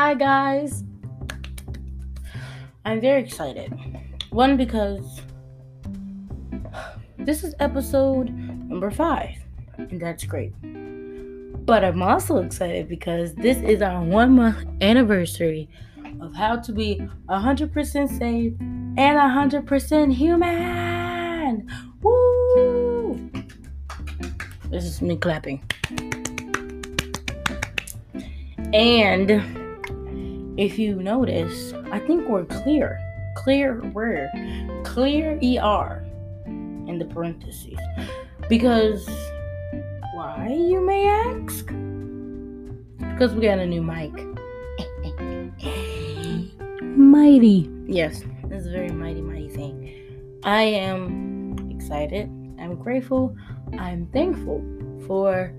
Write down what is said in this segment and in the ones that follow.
Hi, guys. I'm very excited. One, because this is episode number five, and that's great. But I'm also excited because this is our one month anniversary of how to be 100% safe and 100% human. Woo! This is me clapping. And if you notice, I think we're clear. Clear where? Clear ER in the parentheses. Because why, you may ask? Because we got a new mic. mighty. Yes, this is a very mighty, mighty thing. I am excited. I'm grateful. I'm thankful for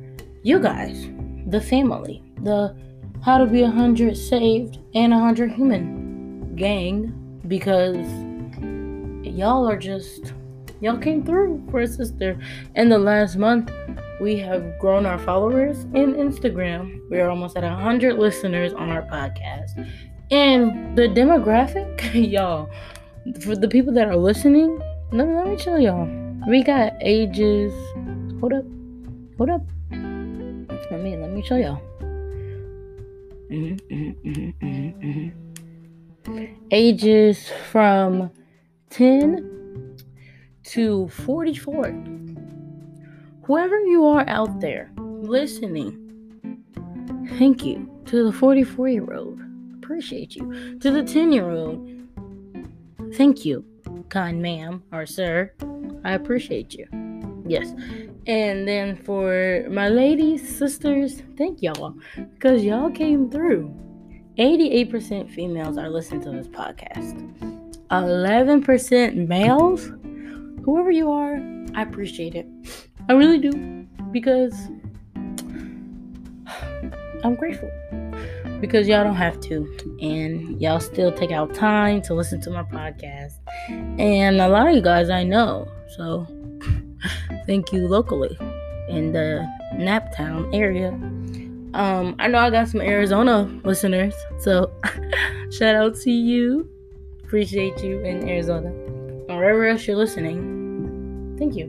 you guys, the family, the how to be a hundred saved and a hundred human gang because y'all are just y'all came through for a sister. In the last month, we have grown our followers in Instagram. We are almost at a hundred listeners on our podcast. And the demographic, y'all, for the people that are listening, let me, let me show y'all. We got ages. Hold up, hold up. Let me let me show y'all. Mm-hmm, mm-hmm, mm-hmm, Ages from 10 to 44. Whoever you are out there listening, thank you to the 44 year old. Appreciate you. To the 10 year old, thank you, kind ma'am or sir. I appreciate you. Yes. And then for my ladies, sisters, thank y'all because y'all came through. 88% females are listening to this podcast. 11% males. Whoever you are, I appreciate it. I really do because I'm grateful because y'all don't have to and y'all still take out time to listen to my podcast and a lot of you guys i know so thank you locally in the naptown area. Um i know i got some arizona listeners so shout out to you. Appreciate you in arizona. Wherever else you're listening thank you.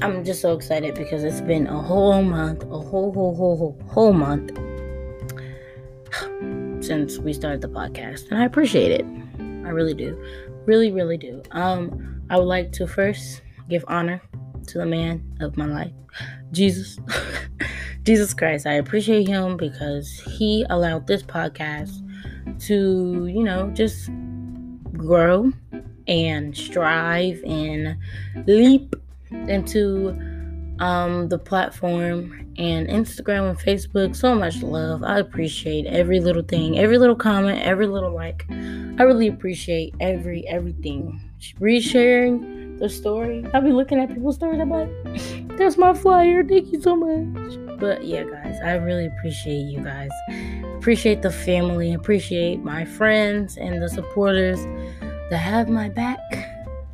I'm just so excited because it's been a whole month, a whole, whole, whole, whole, whole month since we started the podcast, and I appreciate it. I really do, really, really do. Um, I would like to first give honor to the man of my life, Jesus, Jesus Christ. I appreciate him because he allowed this podcast to, you know, just grow and strive and leap into um, the platform and Instagram and Facebook. So much love. I appreciate every little thing, every little comment, every little like. I really appreciate every everything. Resharing the story. I'll be looking at people's stories. I'm like, that's my flyer. Thank you so much. But yeah, guys, I really appreciate you guys. Appreciate the family. Appreciate my friends and the supporters that have my back.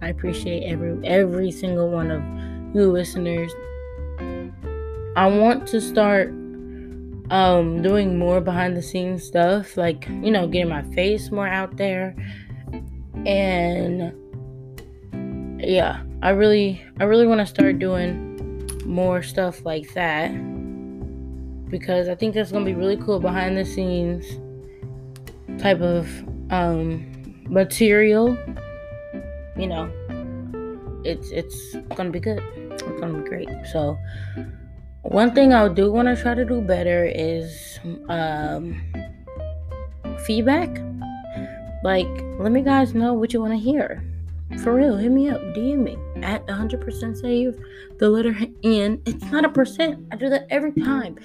I appreciate every every single one of you listeners. I want to start um doing more behind the scenes stuff, like, you know, getting my face more out there. And yeah, I really I really want to start doing more stuff like that because I think that's going to be really cool behind the scenes type of um material you know, it's it's gonna be good. It's gonna be great. So one thing I do want to try to do better is um, feedback. Like, let me guys know what you want to hear. For real, hit me up, DM me at 100% save the letter N. It's not a percent. I do that every time.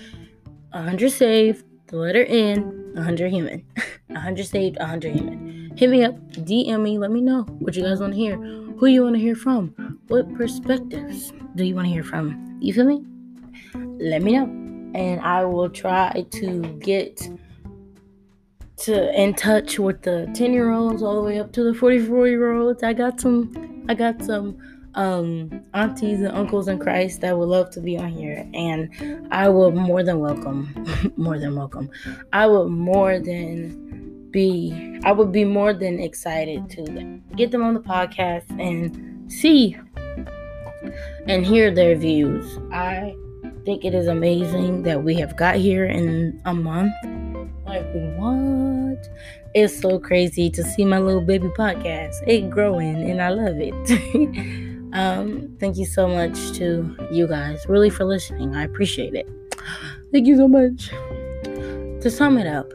100 save the letter N, 100 human. 100 saved, 100 human. Hit me up, DM me, let me know what you guys want to hear. Who you want to hear from? What perspectives do you want to hear from? You feel me? Let me know. And I will try to get to in touch with the 10 year olds all the way up to the 44 year olds. I got some I got some um, aunties and uncles in Christ that would love to be on here, and I will more than welcome, more than welcome. I would more than be, I would be more than excited to get them on the podcast and see and hear their views. I think it is amazing that we have got here in a month. Like, what? It's so crazy to see my little baby podcast. It growing and I love it. Um, thank you so much to you guys, really, for listening. I appreciate it. Thank you so much. To sum it up,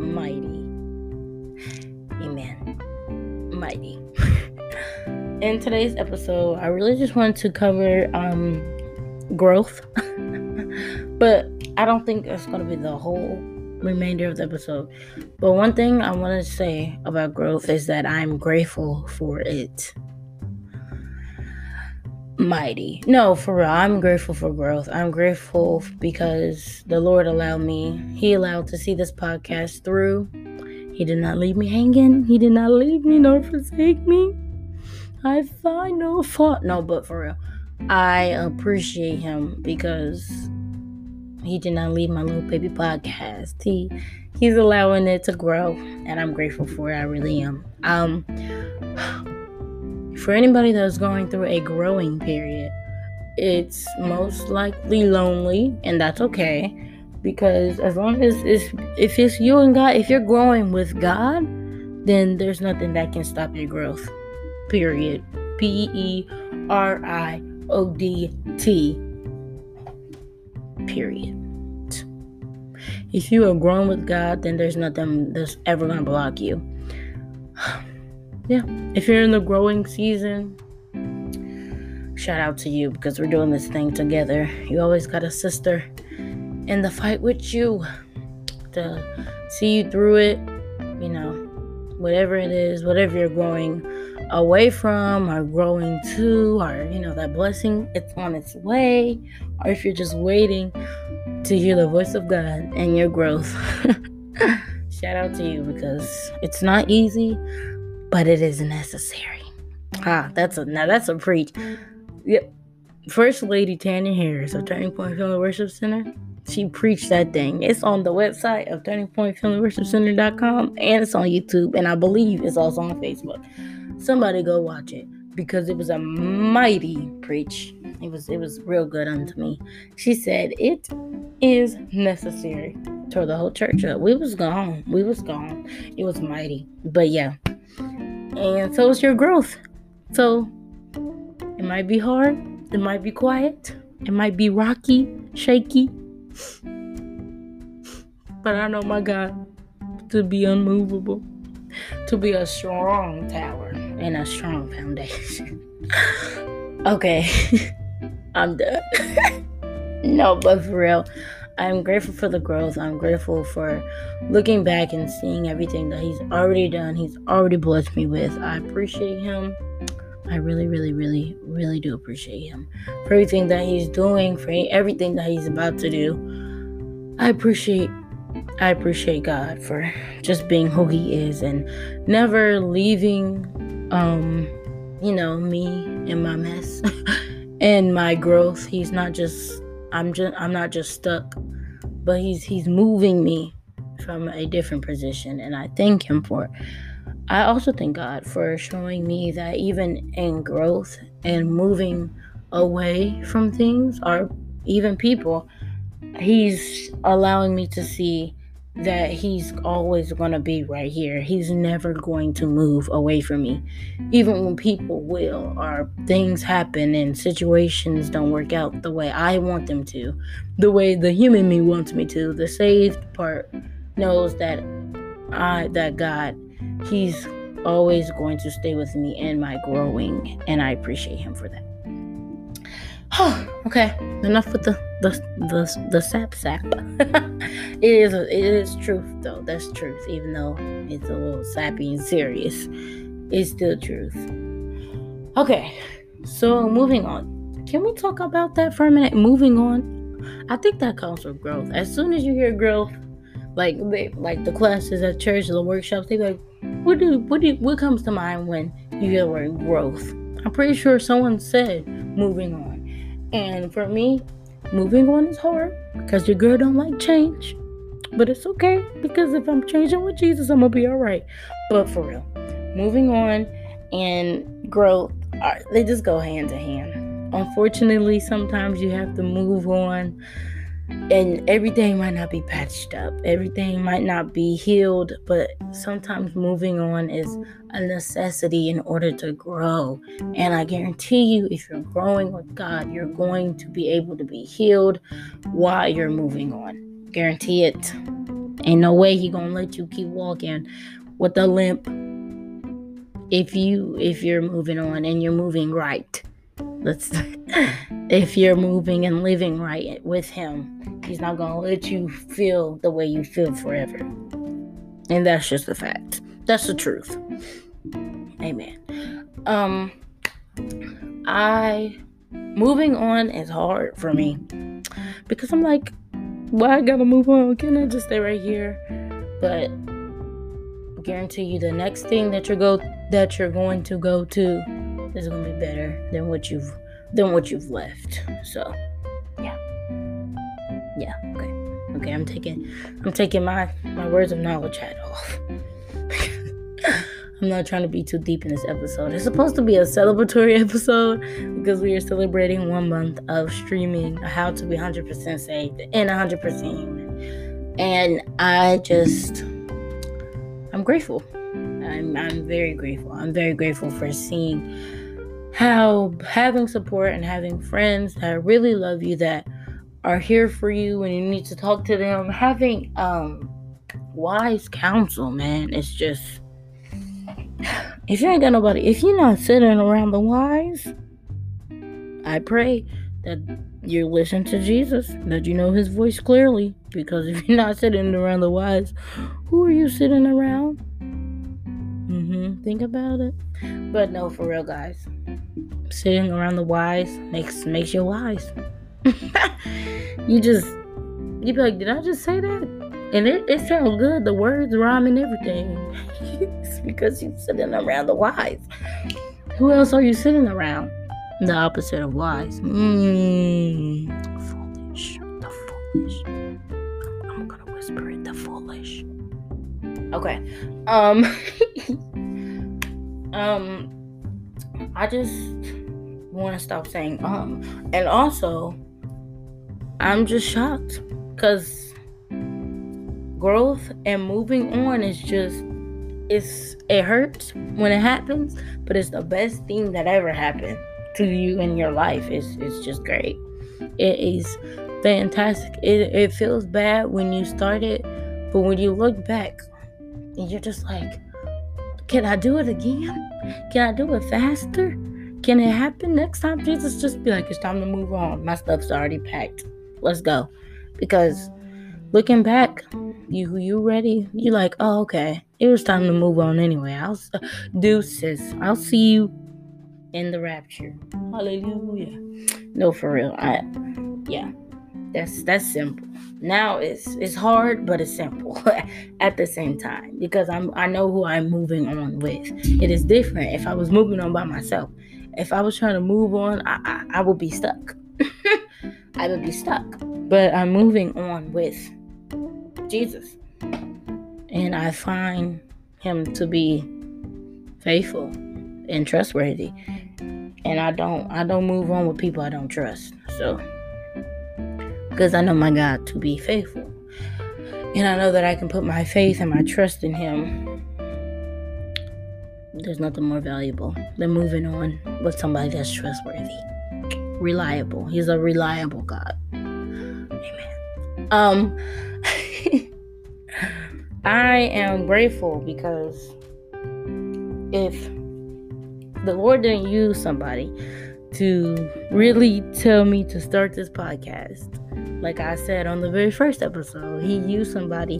mighty. Amen. Mighty. In today's episode, I really just wanted to cover um, growth, but I don't think it's going to be the whole remainder of the episode. But one thing I want to say about growth is that I'm grateful for it mighty. No, for real. I'm grateful for growth. I'm grateful because the Lord allowed me, He allowed to see this podcast through. He did not leave me hanging. He did not leave me nor forsake me. I find no fault. No, but for real, I appreciate Him because He did not leave my little baby podcast. He He's allowing it to grow, and I'm grateful for it. I really am. Um for anybody that's going through a growing period, it's most likely lonely, and that's okay. Because as long as it's if it's you and God, if you're growing with God, then there's nothing that can stop your growth. Period. P E R I O D T. Period. If you are growing with God, then there's nothing that's ever gonna block you yeah, if you're in the growing season, shout out to you because we're doing this thing together. You always got a sister in the fight with you to see you through it, you know, whatever it is, whatever you're growing away from or growing to, or you know, that blessing, it's on its way, or if you're just waiting to hear the voice of God and your growth. Shout out to you because it's not easy, but it is necessary. Ah, that's a now that's a preach. Yep. First Lady Tanya Harris of Turning Point Family Worship Center. She preached that thing. It's on the website of Turning Point Family Worship Center.com and it's on YouTube and I believe it's also on Facebook. Somebody go watch it because it was a mighty preach. It was it was real good unto me. She said it is necessary. Tore the whole church up. We was gone. We was gone. It was mighty. But yeah, and so is your growth. So it might be hard, it might be quiet, it might be rocky, shaky. But I know my God to be unmovable, to be a strong tower and a strong foundation. okay, I'm done. no, but for real. I'm grateful for the growth. I'm grateful for looking back and seeing everything that he's already done. He's already blessed me with. I appreciate him. I really, really, really, really do appreciate him for everything that he's doing, for everything that he's about to do. I appreciate I appreciate God for just being who he is and never leaving um you know me and my mess and my growth. He's not just I'm just I'm not just stuck, but he's he's moving me from a different position and I thank him for it. I also thank God for showing me that even in growth and moving away from things or even people, he's allowing me to see that he's always going to be right here. He's never going to move away from me. Even when people will, or things happen and situations don't work out the way I want them to, the way the human me wants me to, the saved part knows that I, that God, He's always going to stay with me in my growing, and I appreciate Him for that. Okay, enough with the the the, the sap sap. it is it is truth though. That's truth, even though it's a little sappy and serious. It's still truth. Okay, so moving on. Can we talk about that for a minute? Moving on. I think that comes with growth. As soon as you hear growth, like they, like the classes at church, the workshops, they like, what do what do what comes to mind when you hear the word growth? I'm pretty sure someone said moving on. And for me, moving on is hard because your girl don't like change. But it's okay because if I'm changing with Jesus, I'm gonna be all right. But for real, moving on and growth, they just go hand to hand. Unfortunately, sometimes you have to move on and everything might not be patched up. Everything might not be healed but sometimes moving on is a necessity in order to grow. And i guarantee you if you're growing with god you're going to be able to be healed while you're moving on. Guarantee it. Ain't no way he gonna let you keep walking with a limp if you if you're moving on and you're moving right let's if you're moving and living right with him he's not to let you feel the way you feel forever. And that's just a fact. That's the truth. Amen. Um i moving on is hard for me. Because i'm like why well, i gotta move on? Can i just stay right here? But I guarantee you the next thing that you're go that you're going to go to is gonna be better than what you've than what you've left. So yeah. Yeah, okay. Okay, I'm taking I'm taking my my words of knowledge hat off. I'm not trying to be too deep in this episode. It's supposed to be a celebratory episode because we are celebrating one month of streaming How to Be 100% Saved and 100% Human. And I just, I'm grateful. I'm, I'm very grateful. I'm very grateful for seeing how having support and having friends that really love you that are here for you when you need to talk to them having um wise counsel man it's just if you ain't got nobody if you're not sitting around the wise i pray that you listen to jesus that you know his voice clearly because if you're not sitting around the wise who are you sitting around think about it but no for real guys sitting around the wise makes makes you wise. you just you be like, did I just say that? And it, it sounds good, the words rhyme and everything. it's because you're sitting around the wise. Who else are you sitting around? The opposite of wise. Mmm. Foolish. The foolish. I'm, I'm gonna whisper it, the foolish. Okay. Um um I just want to stop saying um. And also, I'm just shocked because growth and moving on is just it's it hurts when it happens, but it's the best thing that ever happened to you in your life. It's it's just great. It is fantastic. It it feels bad when you start it, but when you look back, you're just like, can I do it again? Can I do it faster? Can it happen next time? Jesus, just be like, it's time to move on. My stuff's already packed. Let's go. Because looking back, you you ready? You like, oh okay, it was time to move on anyway. I'll deuces. I'll see you in the rapture. Hallelujah. No, for real. I yeah, that's that's simple. Now it's it's hard, but it's simple at the same time because I'm I know who I'm moving on with. It is different if I was moving on by myself. If I was trying to move on, I I, I would be stuck. I would be stuck. But I'm moving on with Jesus, and I find Him to be faithful and trustworthy. And I don't I don't move on with people I don't trust. So because I know my God to be faithful. And I know that I can put my faith and my trust in Him. There's nothing more valuable than moving on with somebody that's trustworthy, reliable. He's a reliable God. Amen. Um, I am grateful because if the Lord didn't use somebody to really tell me to start this podcast, like I said on the very first episode, he used somebody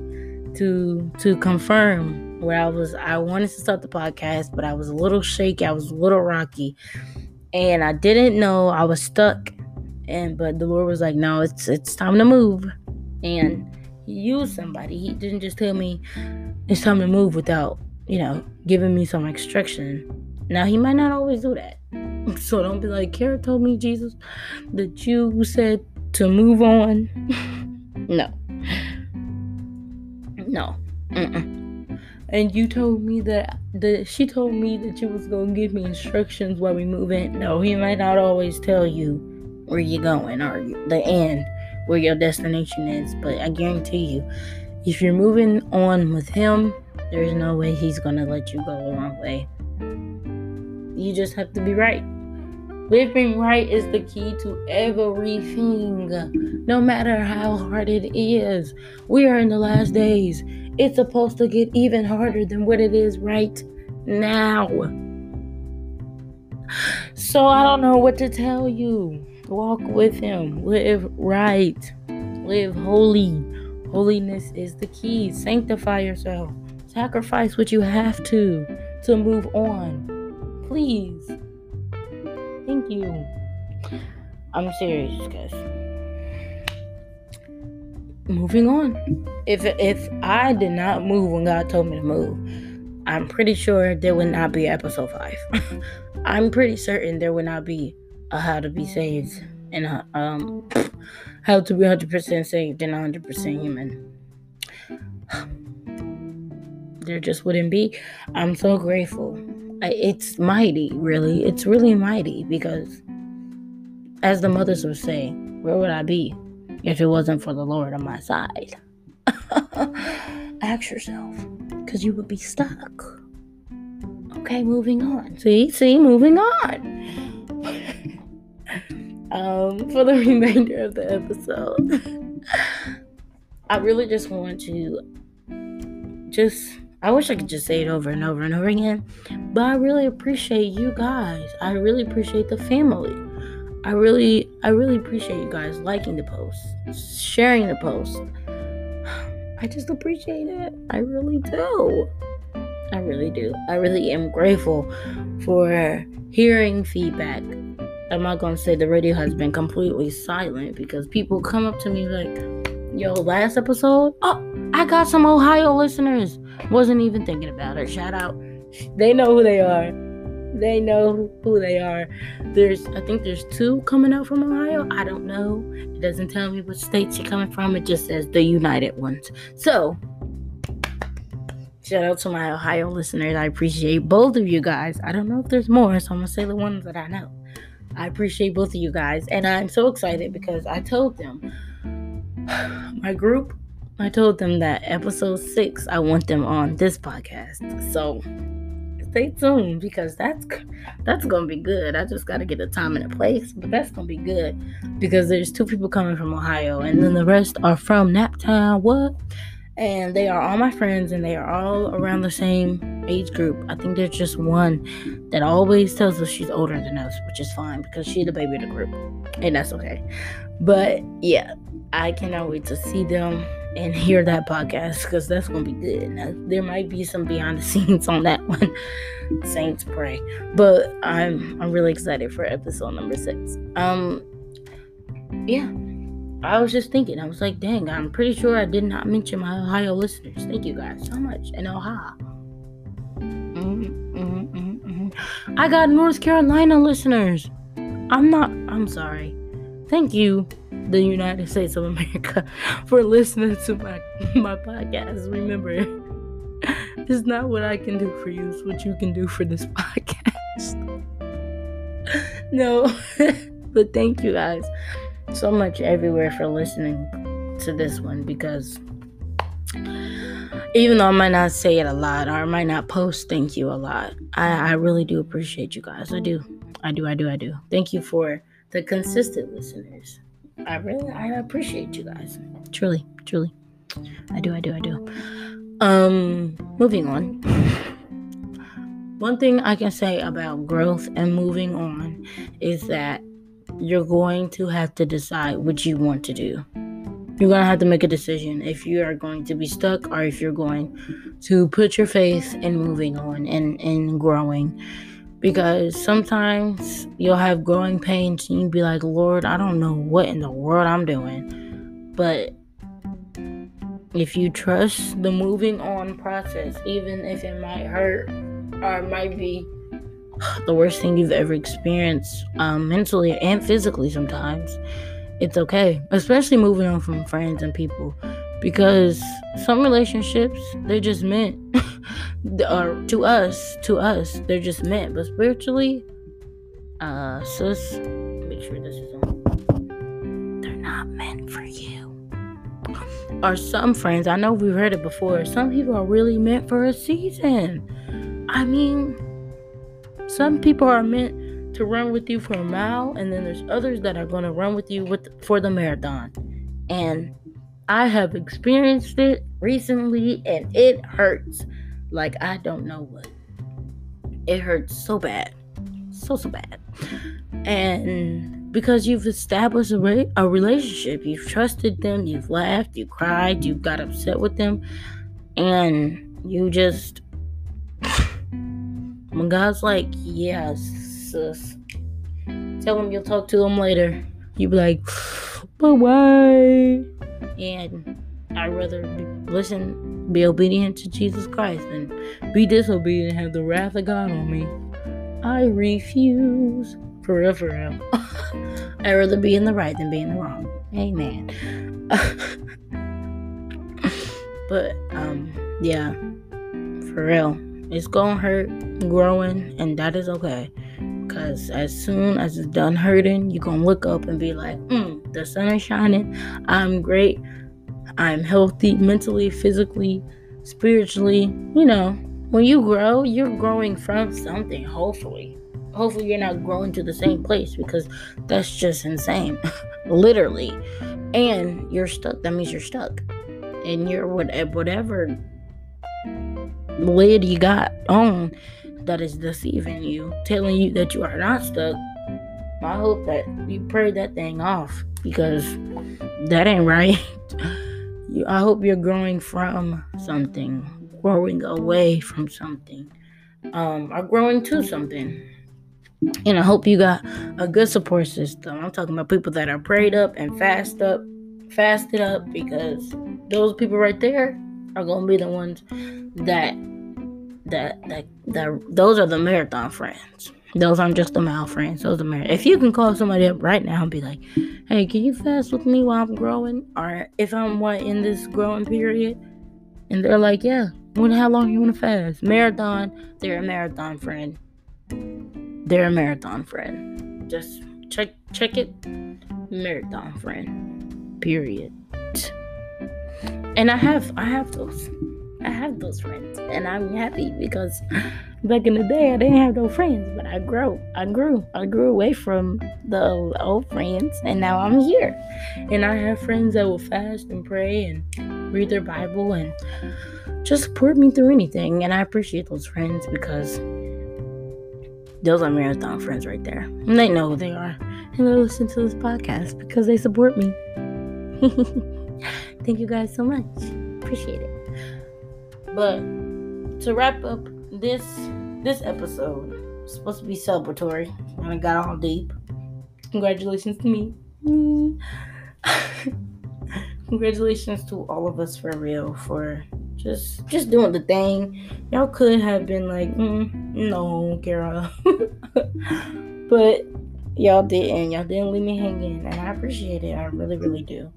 to to confirm where I was I wanted to start the podcast, but I was a little shaky, I was a little rocky. And I didn't know I was stuck. And but the Lord was like, No, it's it's time to move. And he used somebody. He didn't just tell me it's time to move without, you know, giving me some instruction. Now he might not always do that. So don't be like, Kara told me, Jesus, that you said to move on. no. No. Mm-mm. And you told me that the she told me that you was gonna give me instructions while we move in. No, he might not always tell you where you're going or the end, where your destination is. But I guarantee you, if you're moving on with him, there's no way he's gonna let you go the wrong way. You just have to be right. Living right is the key to everything, no matter how hard it is. We are in the last days. It's supposed to get even harder than what it is right now. So I don't know what to tell you. Walk with Him, live right, live holy. Holiness is the key. Sanctify yourself, sacrifice what you have to to move on. Please. Thank you. I'm serious, guys. Moving on. If if I did not move when God told me to move, I'm pretty sure there would not be episode five. I'm pretty certain there would not be a how to be saved and a, um how to be 100% saved and 100% human. There just wouldn't be. I'm so grateful it's mighty, really. It's really mighty because, as the mothers would say, where would I be if it wasn't for the Lord on my side? Ask yourself, because you would be stuck. Okay, moving on. See, see, moving on. um, for the remainder of the episode, I really just want to just I wish I could just say it over and over and over again, but I really appreciate you guys. I really appreciate the family. I really, I really appreciate you guys liking the post, sharing the post. I just appreciate it. I really do. I really do. I really am grateful for hearing feedback. I'm not gonna say the radio has been completely silent because people come up to me like, yo, last episode, oh, I got some Ohio listeners. Wasn't even thinking about it. Shout out. They know who they are. They know who they are. There's, I think there's two coming out from Ohio. I don't know. It doesn't tell me what states you're coming from. It just says the United ones. So, shout out to my Ohio listeners. I appreciate both of you guys. I don't know if there's more, so I'm gonna say the ones that I know. I appreciate both of you guys, and I'm so excited because I told them my group, I told them that episode six, I want them on this podcast. So stay tuned because that's that's gonna be good. I just gotta get a time and a place, but that's gonna be good because there's two people coming from Ohio, and then the rest are from Naptown. What? And they are all my friends, and they are all around the same age group. I think there's just one that always tells us she's older than us, which is fine because she's the baby of the group, and that's okay. But yeah, I cannot wait to see them and hear that podcast because that's gonna be good. Now, there might be some behind the scenes on that one. Saints pray, but I'm I'm really excited for episode number six. Um, yeah, I was just thinking. I was like, dang, I'm pretty sure I did not mention my Ohio listeners. Thank you guys so much in Ohio. Mm-hmm, mm-hmm, mm-hmm. I got North Carolina listeners. I'm not. I'm sorry. Thank you the United States of America for listening to my my podcast. Remember, it's not what I can do for you, it's what you can do for this podcast. no, but thank you guys so much everywhere for listening to this one because even though I might not say it a lot or I might not post thank you a lot, I, I really do appreciate you guys. I do. I do, I do, I do. Thank you for the consistent listeners. I really I appreciate you guys. Truly, truly. I do, I do, I do. Um moving on. One thing I can say about growth and moving on is that you're going to have to decide what you want to do. You're going to have to make a decision if you are going to be stuck or if you're going to put your faith in moving on and, and growing because sometimes you'll have growing pains and you'll be like, Lord, I don't know what in the world I'm doing. But if you trust the moving on process, even if it might hurt or it might be the worst thing you've ever experienced um, mentally and physically sometimes it's okay especially moving on from friends and people because some relationships they're just meant or to us to us they're just meant. But spiritually uh sis make sure this is on. They're not meant for you. Or some friends i know we've heard it before some people are really meant for a season. I mean some people are meant to run with you for a mile and then there's others that are going to run with you with for the marathon. And I have experienced it recently and it hurts like I don't know what. It hurts so bad. So, so bad. And because you've established a, re- a relationship, you've trusted them, you've laughed, you cried, you got upset with them, and you just. when God's like, yes, sis, tell him you'll talk to him later, you be like, but why? And I'd rather be, listen, be obedient to Jesus Christ than be disobedient and have the wrath of God on me. I refuse. For real, for real. I'd rather be in the right than be in the wrong. Amen. but, um, yeah, for real. It's gonna hurt growing, and that is okay. Because as soon as it's done hurting, you're gonna look up and be like, mm, the sun is shining. I'm great. I'm healthy mentally, physically, spiritually. You know, when you grow, you're growing from something, hopefully. Hopefully, you're not growing to the same place because that's just insane. Literally. And you're stuck. That means you're stuck. And you're whatever lid you got on that is deceiving you, telling you that you are not stuck. I hope that you pray that thing off because that ain't right. you, I hope you're growing from something, growing away from something, um, or growing to something. And I hope you got a good support system. I'm talking about people that are prayed up and fast up, fasted up, because those people right there are gonna be the ones that that that that those are the marathon friends. Those aren't just the mile friends. Those are marathon. If you can call somebody up right now and be like, "Hey, can you fast with me while I'm growing?" Or if I'm what in this growing period, and they're like, "Yeah, when how long you want to fast?" Marathon. They're a marathon friend. They're a marathon friend. Just check check it. Marathon friend. Period. And I have I have those. I have those friends, and I'm happy because back in the day I didn't have no friends, but I grew, I grew, I grew away from the old friends, and now I'm here, and I have friends that will fast and pray and read their Bible and just support me through anything, and I appreciate those friends because those are marathon friends right there, and they know who they are, and they listen to this podcast because they support me. Thank you guys so much. Appreciate it. But to wrap up this this episode, it's supposed to be celebratory. And I got all deep. Congratulations to me. Congratulations to all of us for real for just just doing the thing. Y'all could have been like, mm, no, Kara, but y'all didn't. Y'all didn't leave me hanging, and I appreciate it. I really, really do.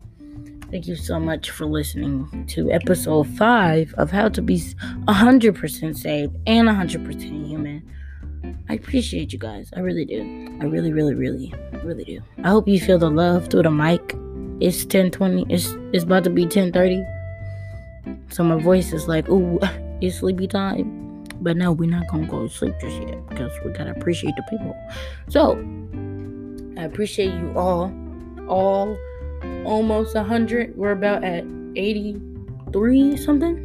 Thank you so much for listening to episode 5 of How to Be 100% Saved and 100% Human. I appreciate you guys. I really do. I really, really, really, really do. I hope you feel the love through the mic. It's 1020. It's, it's about to be 1030. So my voice is like, ooh, it's sleepy time. But no, we're not to go to sleep just yet because we got to appreciate the people. So, I appreciate you all. All almost 100. We're about at 83 something.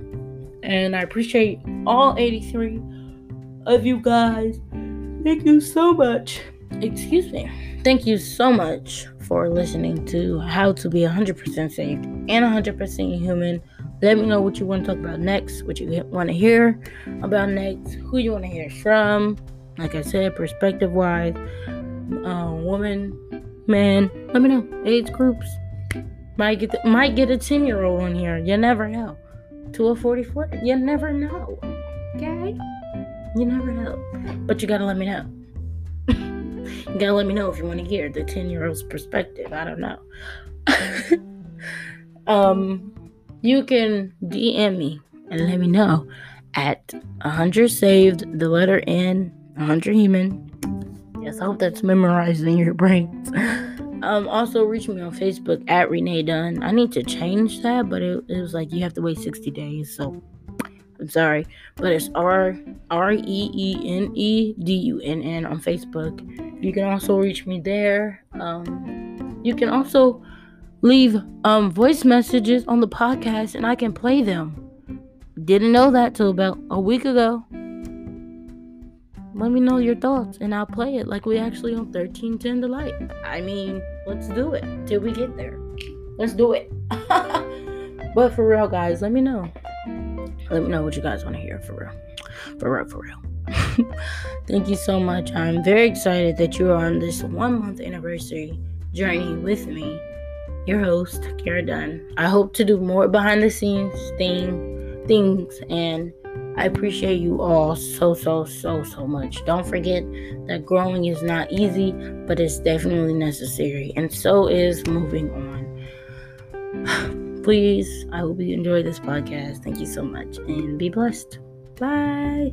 And I appreciate all 83 of you guys. Thank you so much. Excuse me. Thank you so much for listening to How to Be 100% Saved and 100% Human. Let me know what you want to talk about next, what you want to hear about next, who you want to hear from. Like I said, perspective wise, uh, woman, man, let me know. Age groups, might get the, might get a 10 year old in here. You never know. To a 44, you never know. Okay? You never know. But you gotta let me know. you gotta let me know if you want to hear the 10 year old's perspective. I don't know. um, you can DM me and let me know at 100 saved, the letter N, 100 human. Yes, I hope that's memorized in your brains. Um, also reach me on Facebook at Renee Dunn. I need to change that, but it, it was like you have to wait 60 days, so I'm sorry. But it's R R E E N E D U N N on Facebook. You can also reach me there. Um, you can also leave um voice messages on the podcast and I can play them. Didn't know that till about a week ago. Let me know your thoughts and I'll play it like we actually on 1310 The Light. I mean, let's do it till we get there. Let's do it. but for real, guys, let me know. Let me know what you guys want to hear for real. For real, for real. Thank you so much. I'm very excited that you are on this one month anniversary journey with me. Your host, Kara Dunn. I hope to do more behind the scenes thing, things and I appreciate you all so, so, so, so much. Don't forget that growing is not easy, but it's definitely necessary. And so is moving on. Please, I hope you enjoy this podcast. Thank you so much and be blessed. Bye.